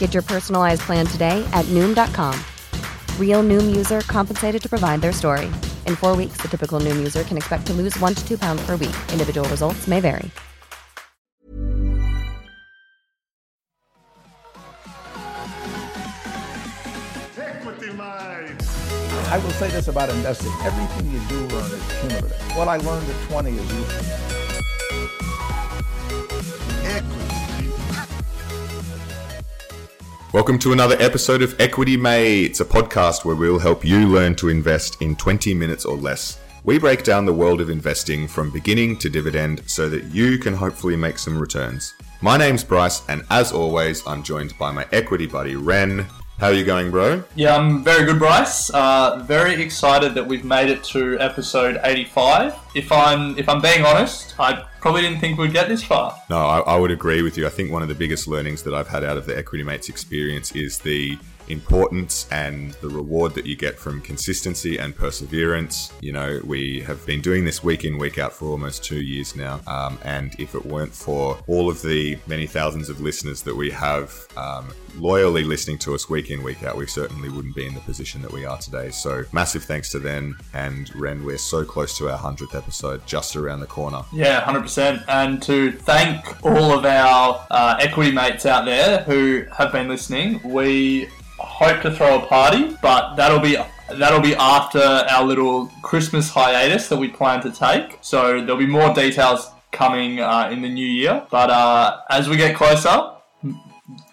Get your personalized plan today at Noom.com. Real Noom user compensated to provide their story. In four weeks, the typical Noom user can expect to lose one to two pounds per week. Individual results may vary. I will say this about investing. Everything you do learn is cumulative. What I learned at 20 is useful. Welcome to another episode of Equity Mates. It's a podcast where we'll help you learn to invest in 20 minutes or less. We break down the world of investing from beginning to dividend so that you can hopefully make some returns. My name's Bryce, and as always, I'm joined by my equity buddy Ren. How are you going, bro? Yeah, I'm very good, Bryce. Uh, very excited that we've made it to episode 85. If I'm if I'm being honest, I probably didn't think we'd get this far. No, I, I would agree with you. I think one of the biggest learnings that I've had out of the Equity Mates experience is the importance and the reward that you get from consistency and perseverance. You know, we have been doing this week in, week out for almost two years now. Um, and if it weren't for all of the many thousands of listeners that we have um, loyally listening to us week in, week out, we certainly wouldn't be in the position that we are today. So massive thanks to them. And Ren, we're so close to our 100th episode, just around the corner. Yeah, 100%. And to thank all of our uh, equity mates out there who have been listening, we hope to throw a party, but that'll be that'll be after our little Christmas hiatus that we plan to take. So there'll be more details coming uh, in the new year. But uh, as we get closer,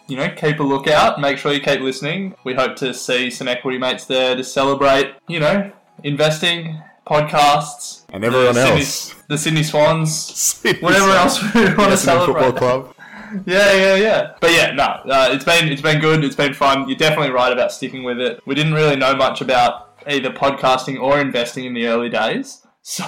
you know, keep a lookout. Make sure you keep listening. We hope to see some equity mates there to celebrate. You know, investing, podcasts, And everyone the Sydney- else. the Sydney Swans, Sydney whatever Swans. else we want to celebrate. Football Club. Yeah, yeah, yeah. But yeah, no, uh, it's been it's been good. It's been fun. You're definitely right about sticking with it. We didn't really know much about either podcasting or investing in the early days, so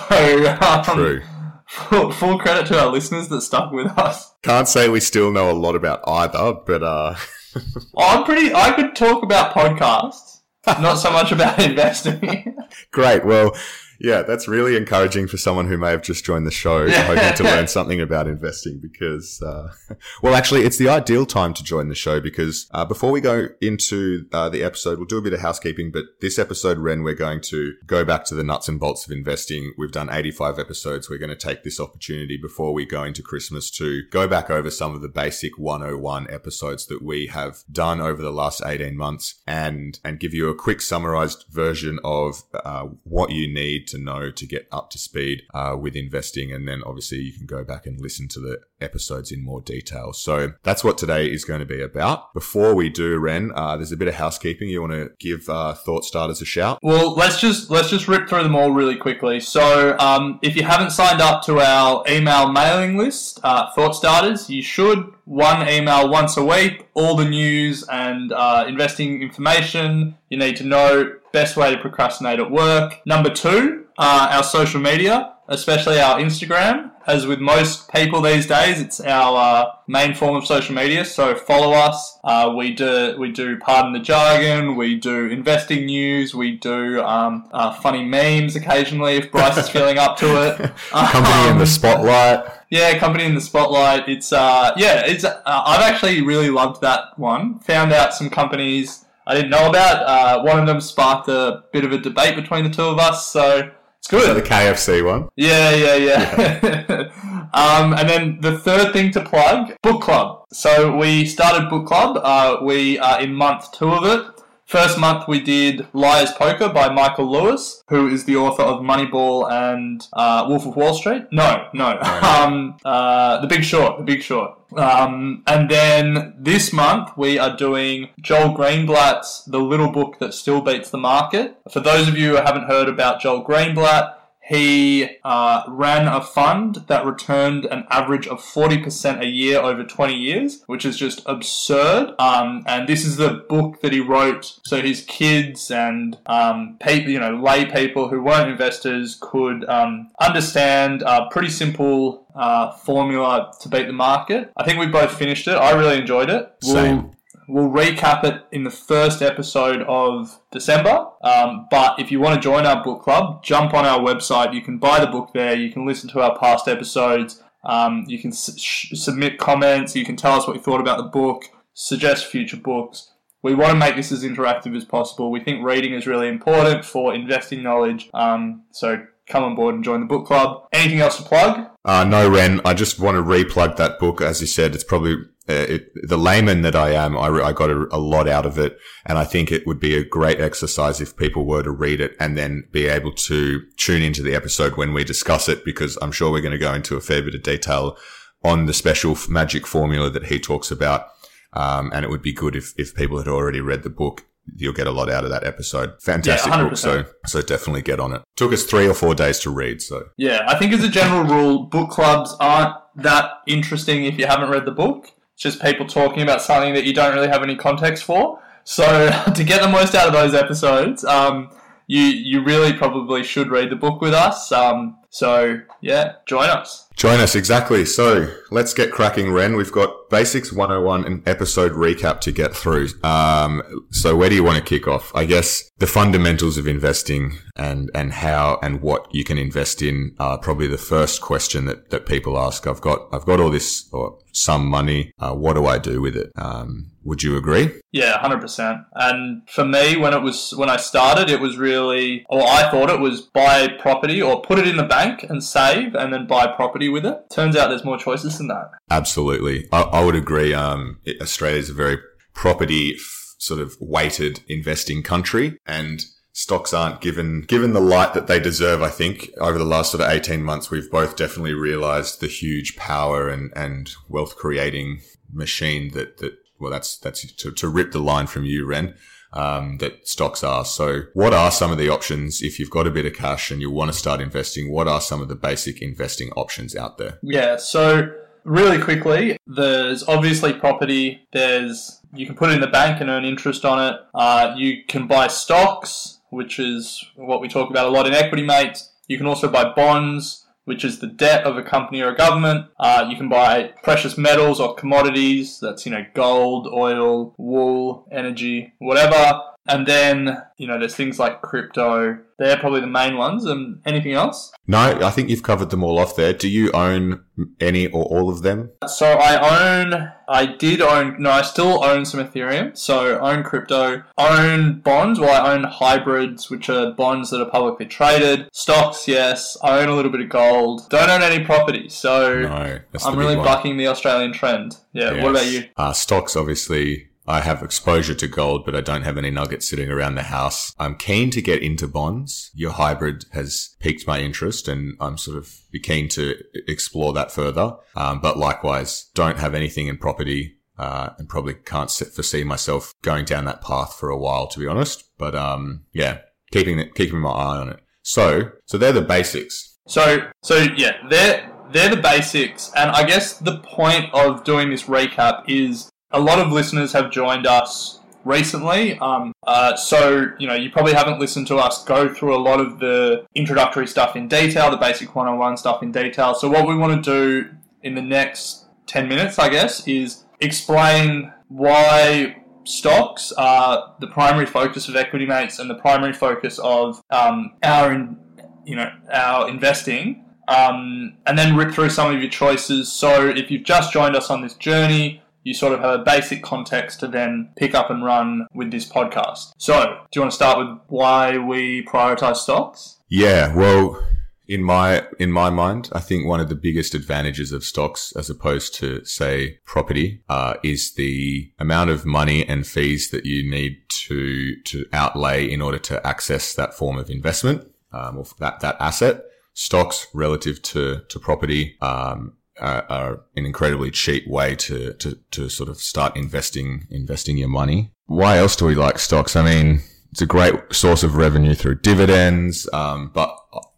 um, True. Full, full credit to our listeners that stuck with us. Can't say we still know a lot about either, but uh, I'm pretty. I could talk about podcasts, not so much about investing. great. Well, yeah, that's really encouraging for someone who may have just joined the show, hoping to learn something about investing. Because, uh, well, actually, it's the ideal time to join the show because uh, before we go into uh, the episode, we'll do a bit of housekeeping. But this episode, Ren, we're going to go back to the nuts and bolts of investing. We've done 85 episodes. We're going to take this opportunity before we go into Christmas to go back over some of the basic 101 episodes that we have done over the last 18 months and and give you a quick summarized version of uh, what you need to know to get up to speed uh, with investing and then obviously you can go back and listen to the episodes in more detail so that's what today is going to be about before we do ren uh, there's a bit of housekeeping you want to give uh, thought starters a shout Well, let's just let's just rip through them all really quickly. So, um, if you haven't signed up to our email mailing list, uh, Thought Starters, you should. One email once a week, all the news and uh, investing information you need to know. Best way to procrastinate at work. Number two, uh, our social media, especially our Instagram. As with most people these days, it's our uh, main form of social media. So follow us. Uh, we do we do pardon the jargon. We do investing news. We do um, uh, funny memes occasionally if Bryce is feeling up to it. company in Um, the spotlight yeah, company in the spotlight. It's uh, yeah, it's. Uh, I've actually really loved that one. Found out some companies I didn't know about. Uh, one of them sparked a bit of a debate between the two of us, so it's good. so the kfc one Yeah, yeah, yeah. um, and then the third thing to plug, book club. So we started book club. Uh, we are in month two of it. First month we did Liar's Poker by Michael Lewis, who is the author of Moneyball and uh, Wolf of Wall Street. No, no, um, uh, The Big Short. The Big Short. Um, and then this month we are doing Joel Greenblatt's The Little Book That Still Beats the Market. For those of you who haven't heard about Joel Greenblatt, he uh, ran a fund that returned an average of 40% a year over 20 years, which is just absurd. Um, and this is the book that he wrote so his kids and um, people, you know, lay people who weren't investors could um, understand a pretty simple uh, formula to beat the market. I think we both finished it. I really enjoyed it. We'll- Same. We'll recap it in the first episode of December. Um, but if you want to join our book club, jump on our website. You can buy the book there. You can listen to our past episodes. Um, you can sh- submit comments. You can tell us what you thought about the book, suggest future books. We want to make this as interactive as possible. We think reading is really important for investing knowledge. Um, so come on board and join the book club. Anything else to plug? Uh, no, Ren, I just want to replug that book. As you said, it's probably it, the layman that I am. I, I got a, a lot out of it. And I think it would be a great exercise if people were to read it and then be able to tune into the episode when we discuss it, because I'm sure we're going to go into a fair bit of detail on the special magic formula that he talks about. Um, and it would be good if, if people had already read the book. You'll get a lot out of that episode. Fantastic Yeah, book. So, so definitely get on it. Took us three or four days to read. So Yeah, I think as a general rule, book clubs aren't that interesting if you haven't read the book. It's just people talking about something that you don't really have any context for. So to get the most out of those episodes, um, you you really probably should read the book with us. Um, so yeah, join us. Join us, exactly. So let's get cracking, Ren. We've got Basics 101 and episode recap to get through. Um, so where do you want to kick off? I guess the fundamentals of investing and, and how and what you can invest in are probably the first question that, that people ask. I've got, I've got all this or some money. Uh, what do I do with it? Um, would you agree? Yeah, hundred percent. And for me, when it was when I started, it was really, or I thought it was buy property or put it in the bank and save, and then buy property with it. Turns out there's more choices than that. Absolutely. I, I would agree. Um, it- Australia is a very property f- sort of weighted investing country and stocks aren't given, given the light that they deserve. I think over the last sort of 18 months, we've both definitely realized the huge power and, and wealth creating machine that, that, well, that's, that's to, to rip the line from you, Ren. Um, that stocks are. So what are some of the options if you've got a bit of cash and you want to start investing? What are some of the basic investing options out there? Yeah, so really quickly, there's obviously property. There's you can put it in the bank and earn interest on it. Uh, you can buy stocks, which is what we talk about a lot in Equity Mates. You can also buy bonds, which is the debt of a company or a government. Uh, you can buy precious metals or commodities. That's you know gold, oil, wool, energy, whatever. And then you know there's things like crypto. They're probably the main ones. And anything else? No, I think you've covered them all off there. Do you own any or all of them? So I own, I did own, no, I still own some Ethereum. So I own crypto, own bonds. Well, I own hybrids, which are bonds that are publicly traded. Stocks, yes. I own a little bit of gold. Don't own any property. So No, I'm really bucking the Australian trend. Yeah. What about you? Uh, stocks, obviously. I have exposure to gold, but I don't have any nuggets sitting around the house. I'm keen to get into bonds. Your hybrid has piqued my interest and I'm sort of keen to explore that further. Um, but likewise, don't have anything in property. Uh, and probably can't foresee myself going down that path for a while, to be honest. But, um, yeah, keeping it, keeping my eye on it. So, so they're the basics. So, so yeah, they're they're the basics, and I guess the point of doing this recap is a lot of listeners have joined us recently. Um, uh, so you know, you probably haven't listened to us go through a lot of the introductory stuff in detail, the basic one-on-one stuff in detail. So what we want to do in the next ten minutes, I guess, is explain why stocks are the primary focus of Equity Mates and the primary focus of um, our, in, you know, our investing, um, and then rip through some of your choices. So if you've just joined us on this journey, you sort of have a basic context to then pick up and run with this podcast. So, do you want to start with why we prioritize stocks? Yeah, well, in my in my mind, I think one of the biggest advantages of stocks as opposed to say property uh, is the amount of money and fees that you need to to outlay in order to access that form of investment um, or that that asset. Stocks relative to to property um, are, are an incredibly cheap way to, to to sort of start investing investing your money. Why else do we like stocks? I mean, it's a great source of revenue through dividends, um, but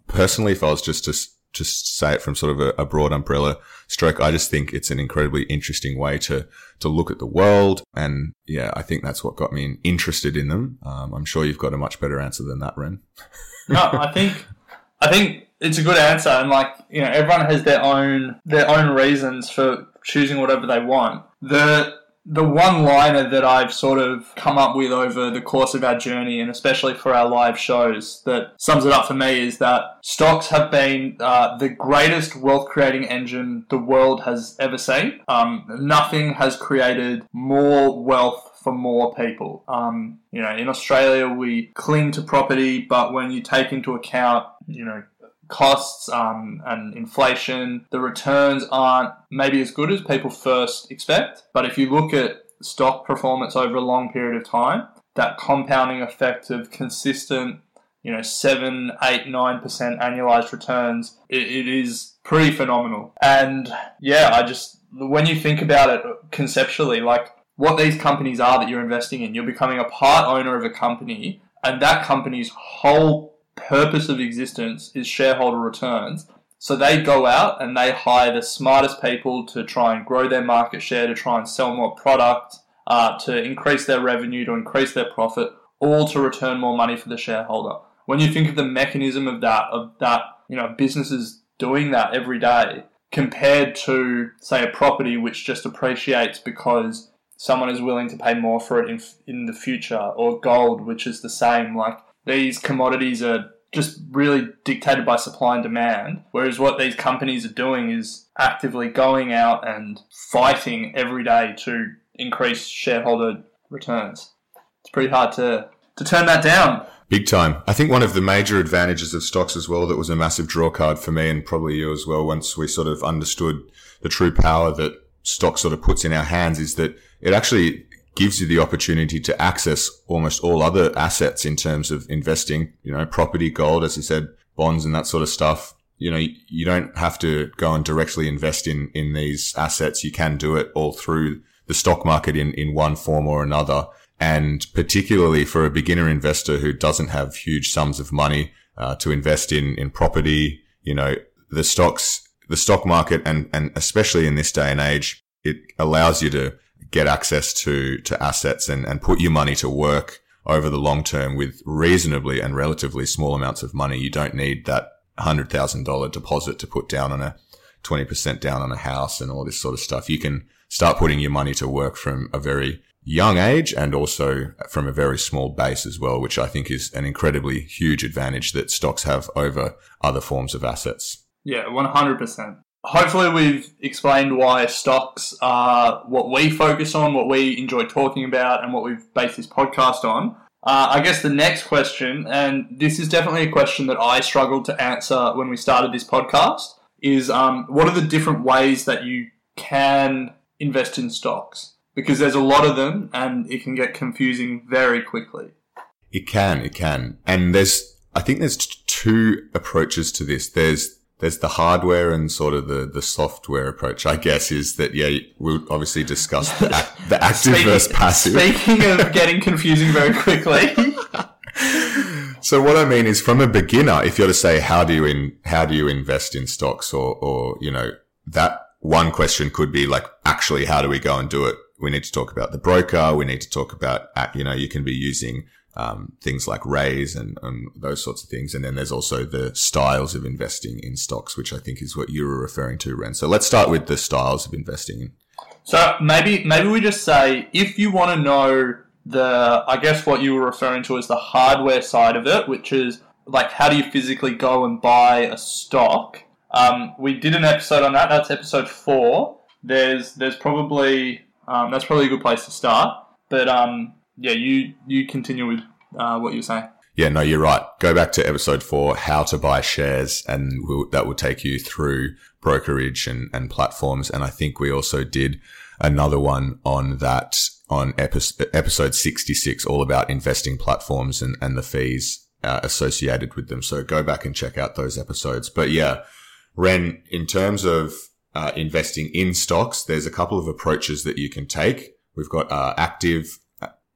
personally, if I was just to just say it from sort of a, a, broad umbrella stroke, I just think it's an incredibly interesting way to to look at the world, and yeah, I think that's what got me interested in them. Um, I'm sure you've got a much better answer than that, Ren. no, I think I think it's a good answer, and like you know, everyone has their own their own reasons for choosing whatever they want. The the one liner that I've sort of come up with over the course of our journey, and especially for our live shows, that sums it up for me is that stocks have been uh, the greatest wealth creating engine the world has ever seen. Um, nothing has created more wealth for more people. Um, you know, in Australia, we cling to property, but when you take into account, you know, costs um, and inflation, the returns aren't maybe as good as people first expect. But if you look at stock performance over a long period of time, that compounding effect of consistent, you know, seven, eight, nine percent annualized returns, it, it is pretty phenomenal. And yeah, I just when you think about it conceptually, like what these companies are that you're investing in, you're becoming a part owner of a company, and that company's whole purpose of existence is shareholder returns. So they go out and they hire the smartest people to try and grow their market share, to try and sell more product, uh, to increase their revenue, to increase their profit, all to return more money for the shareholder. When you think of the mechanism of that, of that, you know, businesses doing that every day, compared to, say, a property which just appreciates because someone is willing to pay more for it in, in the future, or gold, which is the same, like these commodities are just really dictated by supply and demand. Whereas what these companies are doing is actively going out and fighting every day to increase shareholder returns. It's pretty hard to, to turn that down. Big time. I think one of the major advantages of stocks as well that was a massive draw card for me and probably you as well once we sort of understood the true power that stock sort of puts in our hands is that it actually gives you the opportunity to access almost all other assets in terms of investing, you know, property, gold, as you said, bonds and that sort of stuff. You know, you don't have to go and directly invest in, in these assets. You can do it all through the stock market in, in one form or another. And particularly for a beginner investor who doesn't have huge sums of money uh, to invest in, in property, you know, the stocks, the stock market and, and especially in this day and age, it allows you to get access to, to assets and, and put your money to work over the long term with reasonably and relatively small amounts of money. You don't need that $100,000 deposit to put down on a 20% down on a house and all this sort of stuff. You can start putting your money to work from a very young age and also from a very small base as well, which I think is an incredibly huge advantage that stocks have over other forms of assets. Yeah, 100% hopefully we've explained why stocks are what we focus on, what we enjoy talking about, and what we've based this podcast on. Uh, I guess the next question, and this is definitely a question that I struggled to answer when we started this podcast, is um, what are the different ways that you can invest in stocks? Because there's a lot of them, and it can get confusing very quickly. It can, it can, and there's, I think there's two approaches to this. There's there's the hardware and sort of the, the software approach, I guess, is that, yeah, we'll obviously discuss the, the active speaking, versus passive. Speaking of getting confusing very quickly. so what I mean is from a beginner, if you're to say, how do you in, how do you invest in stocks or, or, you know, that one question could be like, actually, how do we go and do it? We need to talk about the broker. We need to talk about, you know, you can be using um, things like Raiz and, and those sorts of things. And then there's also the styles of investing in stocks, which I think is what you were referring to, Ren. So let's start with the styles of investing. So maybe maybe we just say if you want to know the I guess what you were referring to is the hardware side of it, which is like how do you physically go and buy a stock? Um, we did an episode on that. That's episode four. There's there's probably um, that's probably a good place to start. But um, yeah, you you continue with uh, what you were saying. Yeah, no, you're right. Go back to episode four, how to buy shares, and we'll, that will take you through brokerage and, and platforms. And I think we also did another one on that on episode, episode 66, all about investing platforms and, and the fees uh, associated with them. So go back and check out those episodes. But yeah, Ren, in terms of uh, investing in stocks, there's a couple of approaches that you can take. We've got uh, active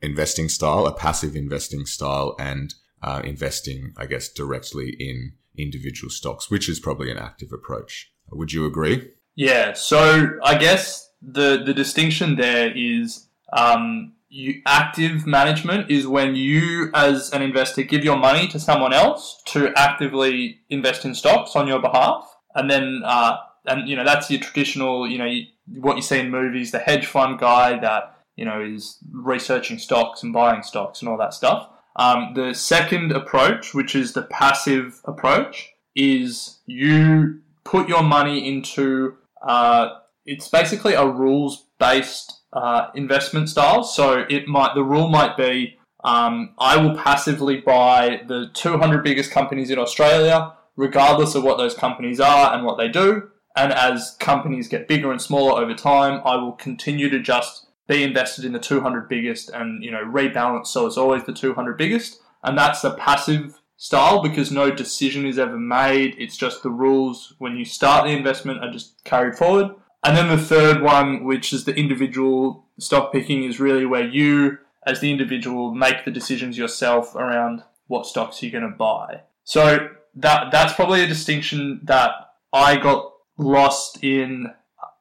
investing style, a passive investing style, and uh, investing, I guess, directly in individual stocks, which is probably an active approach. Would you agree? Yeah. So I guess the the distinction there is um, you, active management is when you, as an investor, give your money to someone else to actively invest in stocks on your behalf, and then uh, and you know that's your traditional, you know, you, what you see in movies, the hedge fund guy that you know is researching stocks and buying stocks and all that stuff. Um, the second approach, which is the passive approach, is you put your money into. Uh, it's basically a rules based uh, investment style. So it might the rule might be um, I will passively buy the 200 biggest companies in Australia, regardless of what those companies are and what they do. And as companies get bigger and smaller over time, I will continue to just be invested in the 200 biggest and you know rebalance so it's always the 200 biggest. And that's the passive style because no decision is ever made. It's just the rules when you start the investment are just carried forward. And then the third one, which is the individual stock picking, is really where you, as the individual, make the decisions yourself around what stocks you're going to buy. So that that's probably a distinction that I got lost in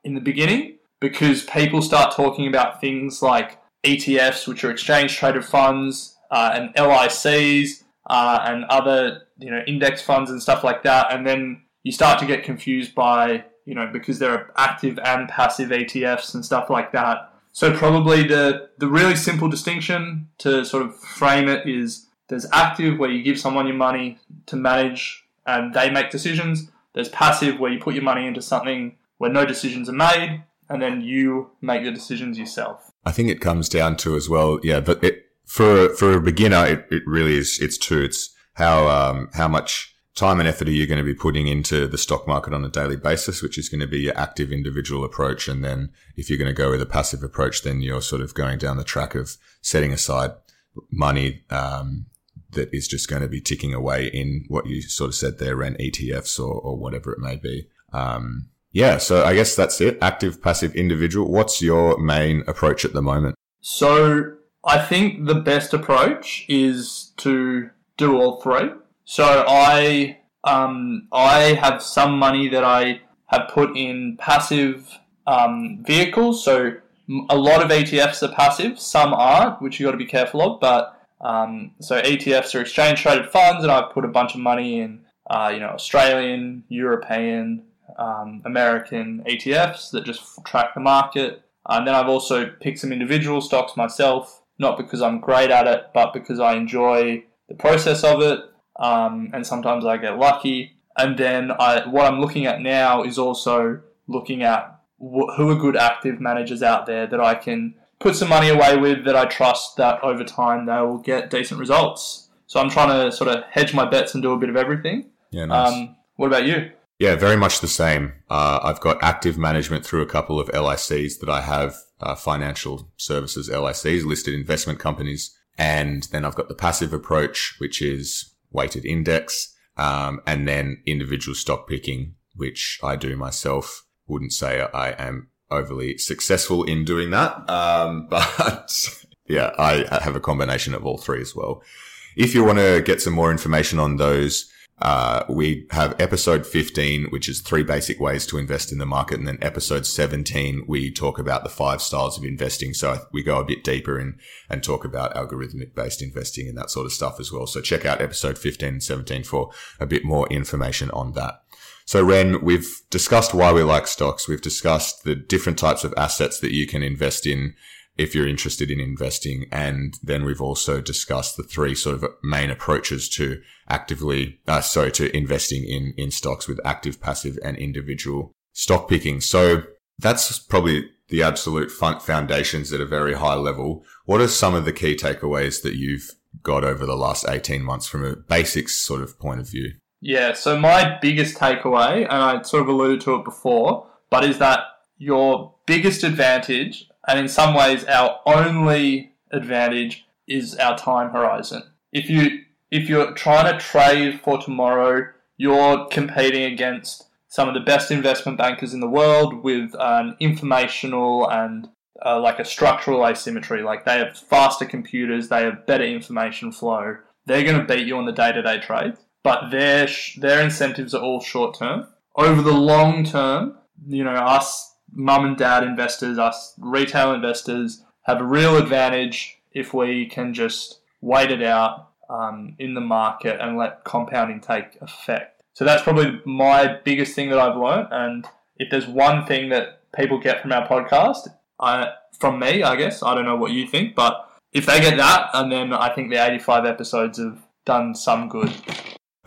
in the beginning because people start talking about things like ETFs, which are exchange traded funds, uh, and LICs, uh, and other you know index funds and stuff like that, and then you start to get confused by you know, because there are active and passive ETFs and stuff like that. So probably the the really simple distinction to sort of frame it is there's active where you give someone your money to manage and they make decisions. There's passive where you put your money into something where no decisions are made and then you make the decisions yourself. I think it comes down to as well, yeah, but it, for for a beginner, it, it really is. It's two. It's how um, how much time and effort are you going to be putting into the stock market on a daily basis, which is going to be your active individual approach. And then if you're going to go with a passive approach, then you're sort of going down the track of setting aside money, um, that is just going to be ticking away in what you sort of said there, Ren ETFs or, or whatever it may be. Um, yeah. So I guess that's it. Active, passive, individual. What's your main approach at the moment? So I think the best approach is to do all three. So I um, I have some money that I have put in passive um, vehicles. So a lot of ETFs are passive, some aren't, which you got to be careful of. But um, so ETFs are exchange traded funds, and I've put a bunch of money in, uh, you know, Australian, European, um, American ETFs that just track the market. And then I've also picked some individual stocks myself, not because I'm great at it, but because I enjoy the process of it um, and sometimes I get lucky. And then I, what I'm looking at now is also looking at wh- who are good active managers out there that I can put some money away with that I trust that over time they will get decent results. So I'm trying to sort of hedge my bets and do a bit of everything. Yeah, nice. Um, what about you? Yeah, very much the same. Uh, I've got active management through a couple of LICs that I have, uh, financial services LICs, listed investment companies. And then I've got the passive approach, which is weighted index, um, and then individual stock picking, which I do myself. Wouldn't say I am overly successful in doing that. Um, but yeah, I have a combination of all three as well. If you want to get some more information on those, uh, we have episode 15, which is three basic ways to invest in the market. And then episode 17, we talk about the five styles of investing. So we go a bit deeper in and talk about algorithmic based investing and that sort of stuff as well. So check out episode 15 and 17 for a bit more information on that. So Ren, we've discussed why we like stocks. We've discussed the different types of assets that you can invest in if you're interested in investing. And then we've also discussed the three sort of main approaches to actively, uh, sorry, to investing in, in stocks with active, passive and individual stock picking. So that's probably the absolute foundations at a very high level. What are some of the key takeaways that you've got over the last 18 months from a basics sort of point of view? Yeah, so my biggest takeaway, and I sort of alluded to it before, but is that your biggest advantage, and in some ways our only advantage, is our time horizon. If you if you're trying to trade for tomorrow, you're competing against some of the best investment bankers in the world with an informational and uh, like a structural asymmetry. Like they have faster computers, they have better information flow. They're going to beat you on the day to day trades, but their sh- their incentives are all short term. Over the long term, you know, us mum and dad investors, us retail investors have a real advantage if we can just wait it out um, in the market and let compounding take effect. So that's probably my biggest thing that I've learned. And if there's one thing that people get from our podcast, I, from me, I guess, I don't know what you think, but if they get that, and then I think the 85 episodes have done some good.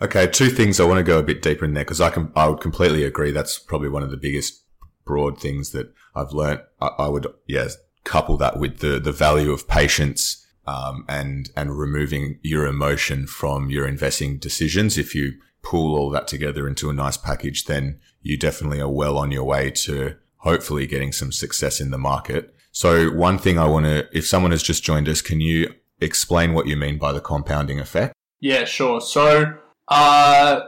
Okay, two things I want to go a bit deeper in there because I can I would completely agree. That's probably one of the biggest broad things that I've learned. I, I would yes couple that with the the value of patience um, and and removing your emotion from your investing decisions. If you pull all that together into a nice package, then you definitely are well on your way to hopefully getting some success in the market. So one thing I want to, if someone has just joined us, can you explain what you mean by the compounding effect? Yeah, sure. So, uh,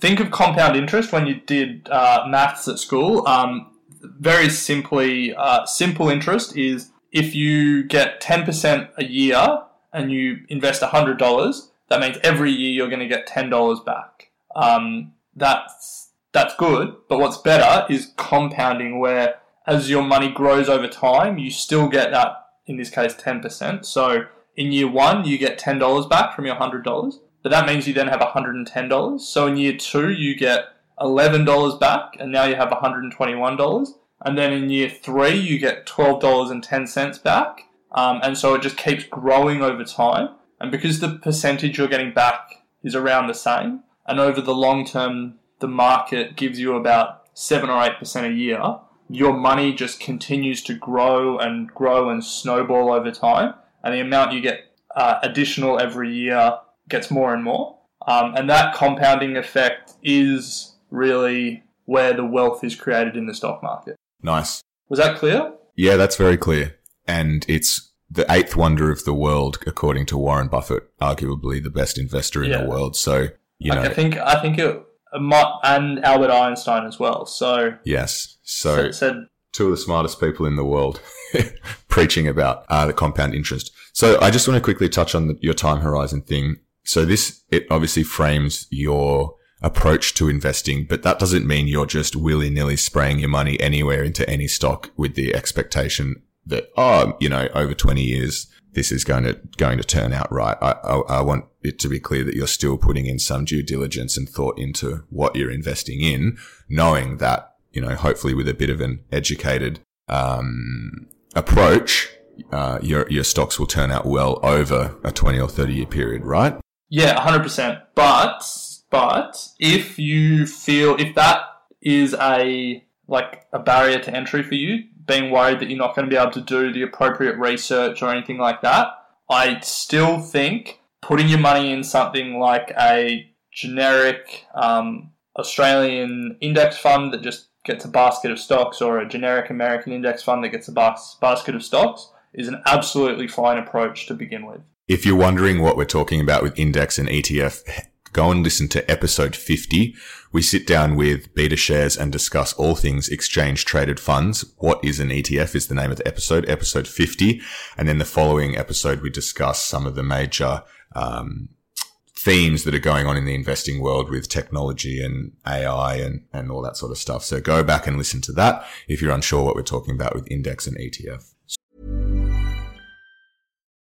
think of compound interest when you did uh, maths at school. Um, very simply, uh, simple interest is if you get 10% a year and you invest $100, that means every year you're going to get $10 back. Um, that's, that's good, but what's better is compounding where as your money grows over time, you still get that, in this case, 10%. So in year one, you get $10 back from your $100, but that means you then have $110. So in year two, you get $11 back, and now you have $121. And then in year three, you get $12.10 back. Um, and so it just keeps growing over time. And because the percentage you're getting back is around the same, and over the long term, the market gives you about 7 or 8% a year, your money just continues to grow and grow and snowball over time. And the amount you get uh, additional every year gets more and more. Um, and that compounding effect is really where the wealth is created in the stock market. Nice. Was that clear? Yeah, that's very clear. And it's the eighth wonder of the world, according to Warren Buffett, arguably the best investor in Yeah. the world. So, you know, I think I think it and Albert Einstein as well. So, yes. so said two of the smartest people in the world preaching about uh, the compound interest. So I just want to quickly touch on the, your time horizon thing. So this, it obviously frames your approach to investing, but that doesn't mean you're just willy nilly spraying your money anywhere into any stock with the expectation that, oh, you know, over 20 years, this is going to, going to turn out right. I, I, I want it to be clear that you're still putting in some due diligence and thought into what you're investing in, knowing that, you know, hopefully with a bit of an educated, um, approach, uh, your, your stocks will turn out well over a 20 or 30 year period, right? Yeah, hundred percent. But but if you feel if that is a like a barrier to entry for you, being worried that you're not going to be able to do the appropriate research or anything like that, I still think putting your money in something like a generic um, Australian index fund that just gets a basket of stocks or a generic American index fund that gets a bas- basket of stocks is an absolutely fine approach to begin with. If you're wondering what we're talking about with index and ETF, go and listen to episode 50. We sit down with BetaShares and discuss all things exchange traded funds. What is an ETF is the name of the episode, episode 50. And then the following episode, we discuss some of the major, um, themes that are going on in the investing world with technology and AI and, and all that sort of stuff. So go back and listen to that if you're unsure what we're talking about with index and ETF.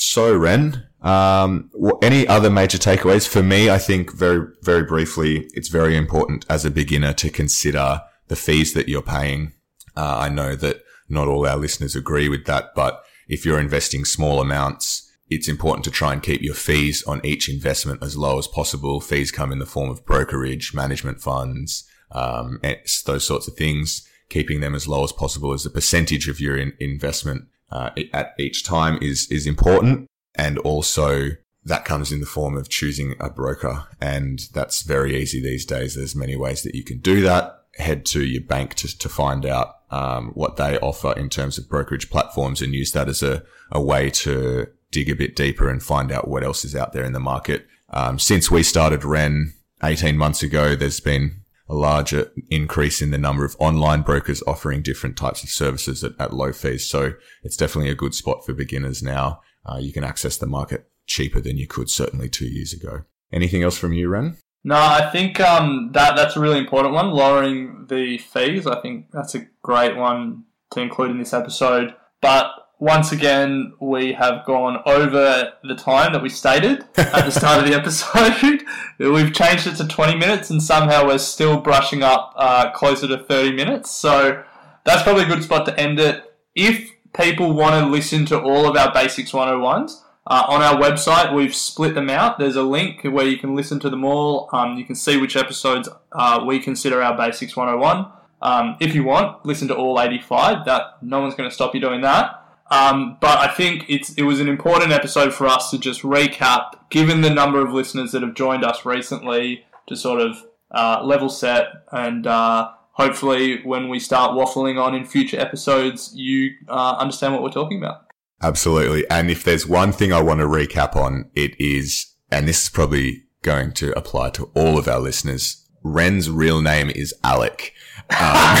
So, Ren, um, any other major takeaways? For me, I think very, very briefly, it's very important as a beginner to consider the fees that you're paying. Uh, I know that not all our listeners agree with that, but if you're investing small amounts, it's important to try and keep your fees on each investment as low as possible. Fees come in the form of brokerage, management funds, um, those sorts of things. Keeping them as low as possible as a percentage of your in- investment uh, at each time is is important, and also that comes in the form of choosing a broker, and that's very easy these days. There's many ways that you can do that. Head to your bank to to find out um, what they offer in terms of brokerage platforms, and use that as a a way to dig a bit deeper and find out what else is out there in the market. Um, since we started Ren 18 months ago, there's been a larger increase in the number of online brokers offering different types of services at, at low fees. So it's definitely a good spot for beginners now. Uh, you can access the market cheaper than you could certainly two years ago. Anything else from you, Ren? No, I think um, that that's a really important one. Lowering the fees, I think that's a great one to include in this episode. But once again, we have gone over the time that we stated at the start of the episode. We've changed it to 20 minutes, and somehow we're still brushing up uh, closer to 30 minutes. So that's probably a good spot to end it. If people want to listen to all of our Basics 101s, uh, on our website, we've split them out. There's a link where you can listen to them all. Um, you can see which episodes uh, we consider our Basics 101. Um, if you want, listen to all 85. That no one's going to stop you doing that. Um, but I think it's it was an important episode for us to just recap, given the number of listeners that have joined us recently, to sort of uh, level set and uh, hopefully when we start waffling on in future episodes, you uh, understand what we're talking about. Absolutely. And if there's one thing I want to recap on, it is, and this is probably going to apply to all of our listeners. Ren's real name is Alec. Um,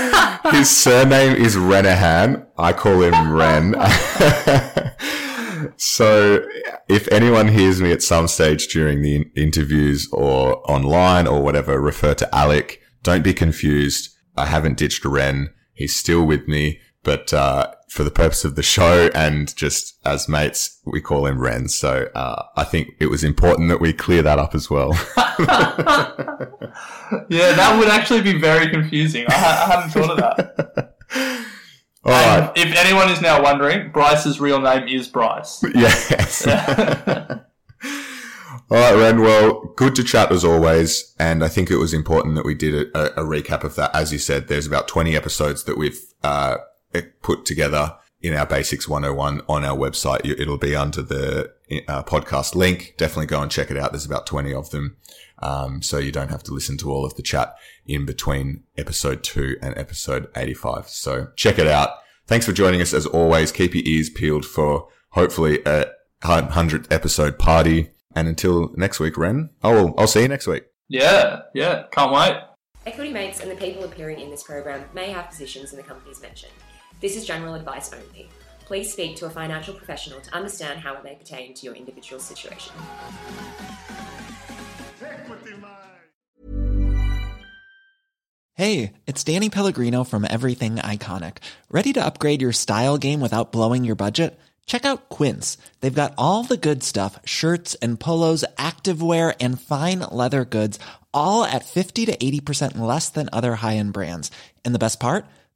his surname is Renehan. I call him Ren. so if anyone hears me at some stage during the interviews or online or whatever, refer to Alec. Don't be confused. I haven't ditched Ren. He's still with me, but, uh, for the purpose of the show and just as mates, we call him Ren. So, uh, I think it was important that we clear that up as well. Yeah, that would actually be very confusing. I, ha- I hadn't thought of that. All right. if anyone is now wondering, Bryce's real name is Bryce. Yes. All right, Ren. Well, good to chat as always. And I think it was important that we did a, a recap of that. As you said, there's about 20 episodes that we've, uh, put together in our basics 101 on our website. It'll be under the uh, podcast link. Definitely go and check it out. There's about 20 of them. Um, so you don't have to listen to all of the chat in between episode two and episode 85. So check it out. Thanks for joining us as always. Keep your ears peeled for hopefully a 100th episode party. And until next week, Ren, oh, well, I'll see you next week. Yeah, yeah, can't wait. Equity Mates and the people appearing in this program may have positions in the companies mentioned. This is general advice only. Please speak to a financial professional to understand how it may pertain to your individual situation. Hey, it's Danny Pellegrino from Everything Iconic. Ready to upgrade your style game without blowing your budget? Check out Quince. They've got all the good stuff shirts and polos, activewear, and fine leather goods, all at 50 to 80% less than other high end brands. And the best part?